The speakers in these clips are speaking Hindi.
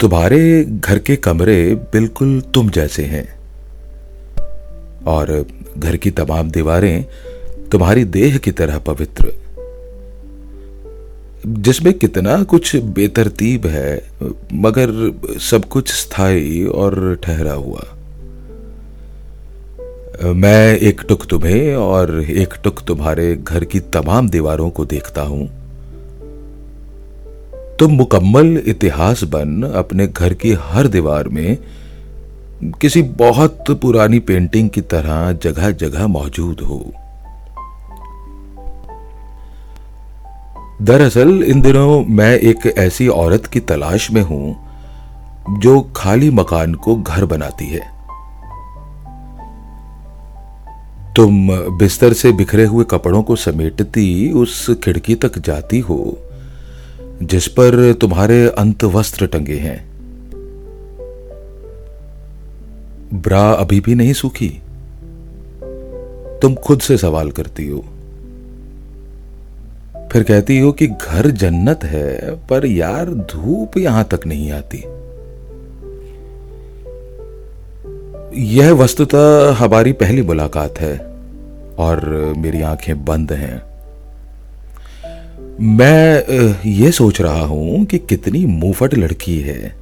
तुम्हारे घर के कमरे बिल्कुल तुम जैसे हैं। और घर की तमाम दीवारें तुम्हारी देह की तरह पवित्र। जिसमें कितना कुछ बेतरतीब है, मगर सब कुछ स्थायी और ठहरा हुआ। मैं एक टुक तुम्हें और एक टुक तुम्हारे घर की तमाम दीवारों को देखता हूँ। तुम मुकम्मल इतिहास बन अपने घर की हर दीवार में। किसी बहुत पुरानी पेंटिंग की तरह जगह जगह मौजूद हो। दरअसल, इन दिनों मैं एक ऐसी औरत की तलाश में हूँ, जो खाली मकान को घर बनाती है। तुम बिस्तर से बिखरे हुए कपड़ों को समेटती उस खिड़की तक जाती हो। जिस पर तुम्हारे अंत वस्त्र टंगे हैं। ब्रा अभी भी नहीं सूखी। तुम खुद से सवाल करती हो। फिर कहती हो कि घर जन्नत है, पर यार धूप यहाँ तक नहीं आती। यह वस्तुतः हमारी पहली मुलाकात है, और मेरी आँखें बंद हैं। मैं ये सोच रहा हूँ कि कितनी मुंहफट लड़की है।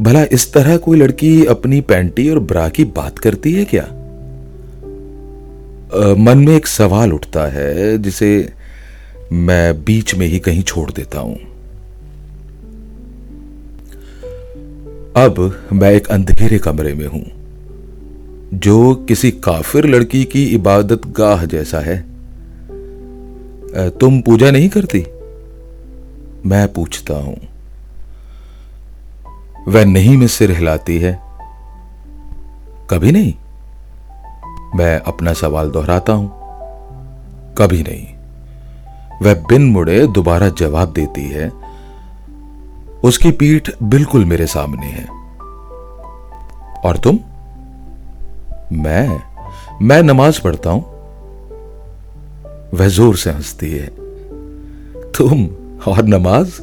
भला इस तरह कोई लड़की अपनी पैंटी और ब्रा की बात करती है क्या? मन में एक सवाल उठता है, जिसे मैं बीच में ही कहीं छोड़ देता हूँ। अब मैं एक अंधेरे कमरे में हूँ, जो किसी काफिर लड़की की इबादत गाह जैसा है। तुम पूजा नहीं करती? मैं पूछता हूँ। वह नहीं में सिर हिलाती है। कभी नहीं। मैं अपना सवाल दोहराता हूँ। कभी नहीं। वह बिन मुड़े दोबारा जवाब देती है। उसकी पीठ बिल्कुल मेरे सामने है। और तुम? मैं मैं नमाज़ पढ़ता हूँ। वह ज़ोर से हंसती है। तुम और नमाज़?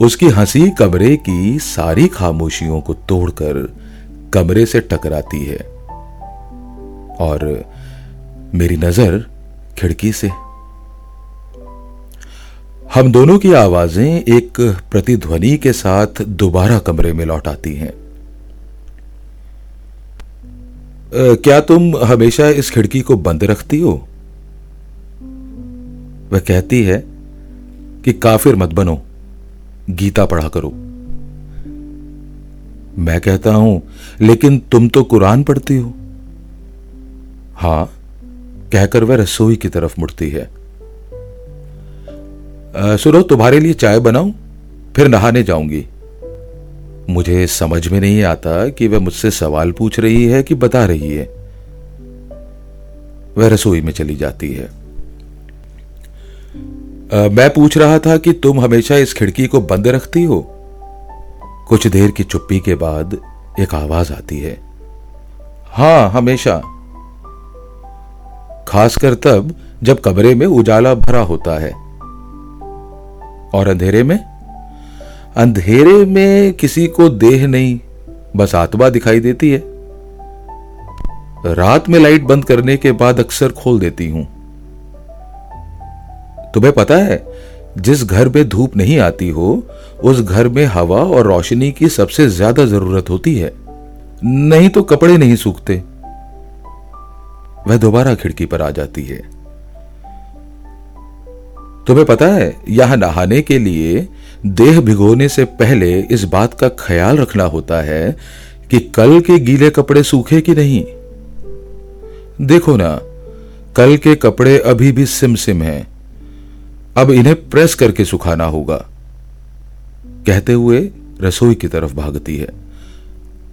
उसकी हँसी कमरे की सारी खामोशियों को तोड़कर कमरे से टकराती है। और मेरी नज़र खिड़की से। हम दोनों की आवाज़ें एक प्रतिध्वनि के साथ दोबारा कमरे में लौट आती हैं। क्या तुम हमेशा इस खिड़की को बंद रखती हो? वह कहती है कि काफिर मत बनो, गीता पढ़ा करो। मैं कहता हूँ, लेकिन तुम तो कुरान पढ़ती हो। हाँ, कहकर वह रसोई की तरफ़ मुड़ती है। सुनो, तुम्हारे लिए चाय बनाऊँ, फिर नहाने जाऊँगी। मुझे समझ में नहीं आता कि वह मुझसे सवाल पूछ रही है कि बता रही है। वह रसोई में चली जाती है। आ, मैं पूछ रहा था कि तुम हमेशा इस खिड़की को बंद रखती हो? कुछ देर की चुप्पी के बाद एक आवाज़ आती है। हाँ हमेशा। खासकर तब जब कमरे में उजाला भरा होता है। और अंधेरे में? अंधेरे में किसी को देह नहीं, बस आत्मा दिखाई देती है। रात में लाइट बंद करने के बाद अक्सर खोल देती हूँ। तुम्हें पता है, जिस घर में धूप नहीं आती हो, उस घर में हवा और रोशनी की सबसे ज़्यादा ज़रूरत होती है। नहीं तो कपड़े नहीं सूखते। वह दोबारा खिड़की पर आ जाती है। तुम्हें पता है, यहाँ नहाने के लिए देह भिगोने से पहले इस बात का ख्याल रखना होता है कि कल के गीले कपड़े सूखे कि नहीं। देखो ना, कल के कपड़े अभी भी सिम सिम हैं। अब इन्हें प्रेस करके सुखाना होगा। कहते हुए रसोई की तरफ़ भागती है।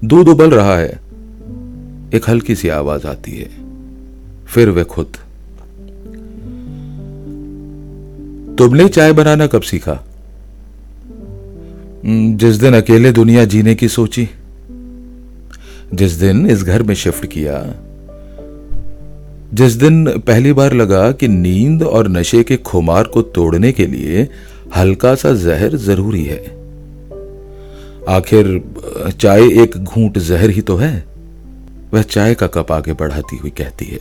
दूध उबल रहा है। एक हल्की सी आवाज़ आती है। फिर वे खुद तुमने चाय बनाना कब सीखा? हम्म, जिस दिन अकेले दुनिया जीने की सोची जिस दिन इस घर में शिफ्ट किया जिस दिन पहली बार लगा कि नींद और नशे के खुमार को तोड़ने के लिए हल्का सा जहर ज़रूरी है। आखिर चाय एक घूंट जहर ही तो है। वह चाय का कप आगे बढ़ाती हुई कहती है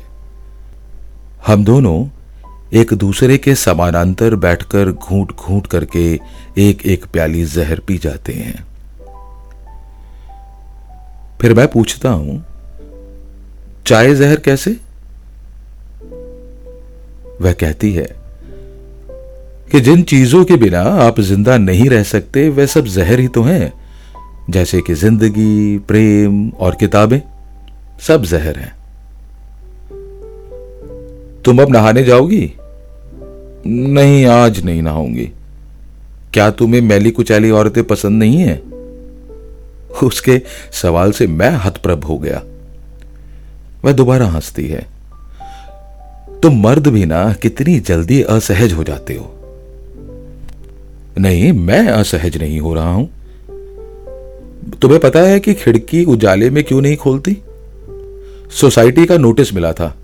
हम दोनों एक दूसरे के समानांतर बैठकर घूट घूट करके एक एक प्याली जहर पी जाते हैं। फिर मैं पूछता हूँ, चाय जहर कैसे? वह कहती है, कि जिन चीज़ों के बिना आप ज़िंदा नहीं रह सकते, वे सब जहर ही तो हैं, जैसे कि ज़िंदगी, प्रेम और किताबें, सब जहर हैं। तुम अब नहाने जाओगी? नहीं, आज नहीं नहाऊँगी। क्या तुम्हें मैली कुचैली औरतें पसंद नहीं है? उसके सवाल से मैं हतप्रभ हो गया। वह दोबारा हंसती है। तुम मर्द भी ना, कितनी जल्दी असहज हो जाते हो। नहीं, मैं असहज नहीं हो रहा हूँ। तुम्हें पता है कि खिड़की उजाले में क्यों नहीं खोलती? सोसाइटी का नोटिस मिला था।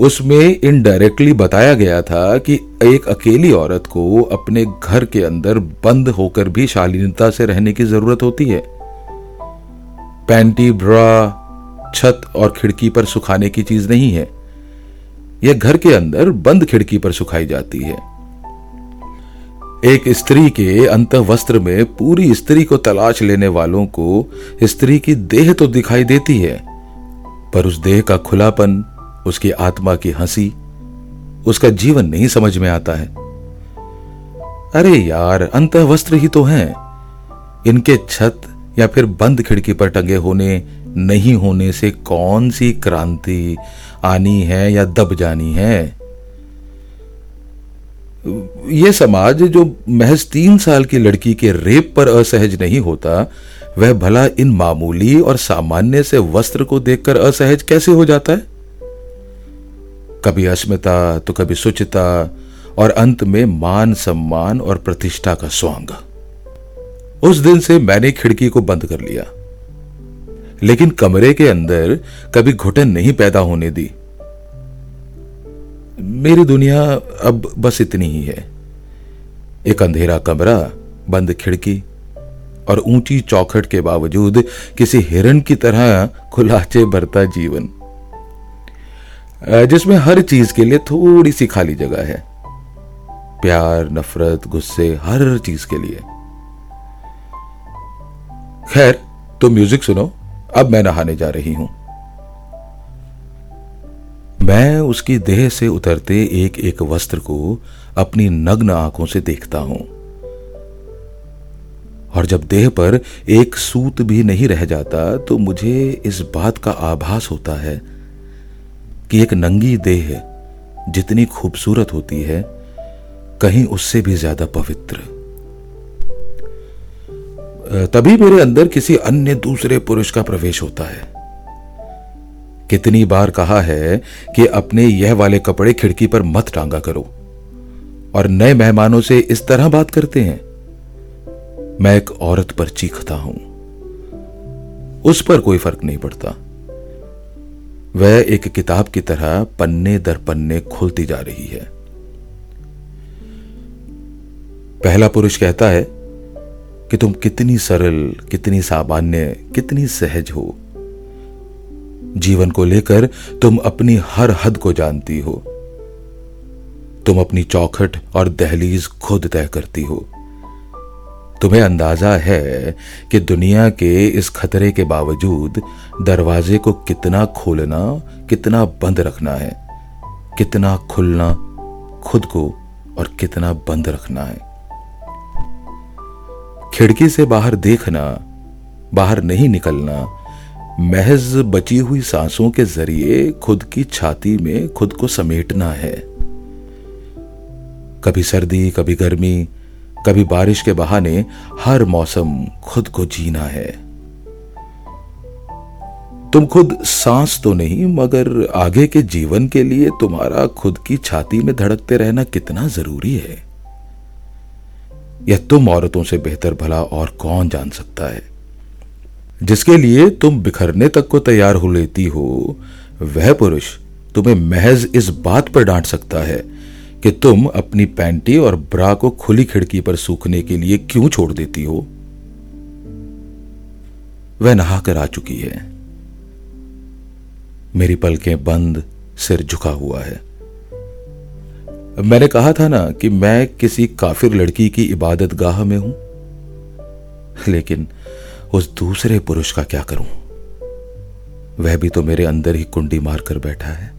उसमें इनडायरेक्टली बताया गया था कि एक अकेली औरत को अपने घर के अंदर बंद होकर भी शालीनता से रहने की ज़रूरत होती है। पैंटी, ब्रा, छत और खिड़की पर सुखाने की चीज़ नहीं है। यह घर के अंदर बंद खिड़की पर सुखाई जाती है। एक स्त्री के अंत वस्त्र में पूरी स्त्री को तलाश लेने वालों को स्त्री की देह तो दिखाई देती है, पर उस देह का खुलापन उसकी आत्मा की हँसी, उसका जीवन नहीं समझ में आता है। अरे यार अंत वस्त्र ही तो हैं। इनके छत या फिर बंद खिड़की पर टंगे होने, नहीं होने से कौन सी क्रांति आनी है या दब जानी है? यह समाज जो महज तीन साल की लड़की के रेप पर असहज नहीं होता, वह भला इन मामूली और सामान्य से वस्त्र को देखकर असहज कैसे हो जाता है? कभी अस्मिता तो कभी सुचिता, और अंत में मान सम्मान और प्रतिष्ठा का स्वांग। उस दिन से मैंने खिड़की को बंद कर लिया। लेकिन कमरे के अंदर कभी घुटन नहीं पैदा होने दी। मेरी दुनिया अब बस इतनी ही है। एक अंधेरा कमरा, बंद खिड़की, और ऊँची चौखट के बावजूद किसी हिरण की तरह खुलाचे भरता जीवन। जिसमें हर चीज़ के लिए थोड़ी सी खाली जगह है। प्यार, नफरत, गुस्से, हर चीज़ के लिए। खैर तो म्यूज़िक सुनो। अब मैं नहाने जा रही हूँ। मैं उसकी देह से उतरते एक एक वस्त्र को अपनी नग्न आँखों से देखता हूँ। और जब देह पर एक सूत भी नहीं रह जाता तो मुझे इस बात का आभास होता है कि एक नंगी देह जितनी खूबसूरत होती है, कहीं उससे भी ज़्यादा पवित्र। तभी मेरे अंदर किसी अन्य दूसरे पुरुष का प्रवेश होता है। कितनी बार कहा है कि अपने यह वाले कपड़े खिड़की पर मत टांगा करो, और नए मेहमानों से इस तरह बात करते हैं, मैं एक औरत पर चीखता हूँ, उस पर कोई फ़र्क नहीं पड़ता। वह एक किताब की तरह पन्ने दर पन्ने खुलती जा रही है। पहला पुरुष कहता है कि तुम कितनी सरल, कितनी सामान्य, कितनी सहज हो। जीवन को लेकर तुम अपनी हर हद को जानती हो। तुम अपनी चौखट और दहलीज खुद तय करती हो। तुम्हें अंदाज़ा है कि दुनिया के इस खतरे के बावजूद दरवाजे को कितना खोलना, कितना बंद रखना है, कितना खुलना खुद को और कितना बंद रखना है। खिड़की से बाहर देखना, बाहर नहीं निकलना, महज बची हुई सांसों के ज़रिए खुद की छाती में खुद को समेटना है। कभी सर्दी, कभी गर्मी कभी बारिश के बहाने हर मौसम खुद को जीना है। तुम खुद सांस तो नहीं, मगर आगे के जीवन के लिए तुम्हारा खुद की छाती में धड़कते रहना कितना ज़रूरी है। यह तुम औरतों से बेहतर भला और कौन जान सकता है? जिसके लिए तुम बिखरने तक को तैयार हो लेती हो, वह पुरुष तुम्हें महज इस बात पर डांट सकता है कि तुम अपनी पैंटी और ब्रा को खुली खिड़की पर सूखने के लिए क्यों छोड़ देती हो? वह नहाकर आ चुकी है। मेरी पलकें बंद, सिर झुका हुआ है। मैंने कहा था ना कि मैं किसी काफिर लड़की की इबादत गाह में हूँ। लेकिन उस दूसरे पुरुष का क्या करूँ? वह भी तो मेरे अंदर ही कुंडी मारकर बैठा है।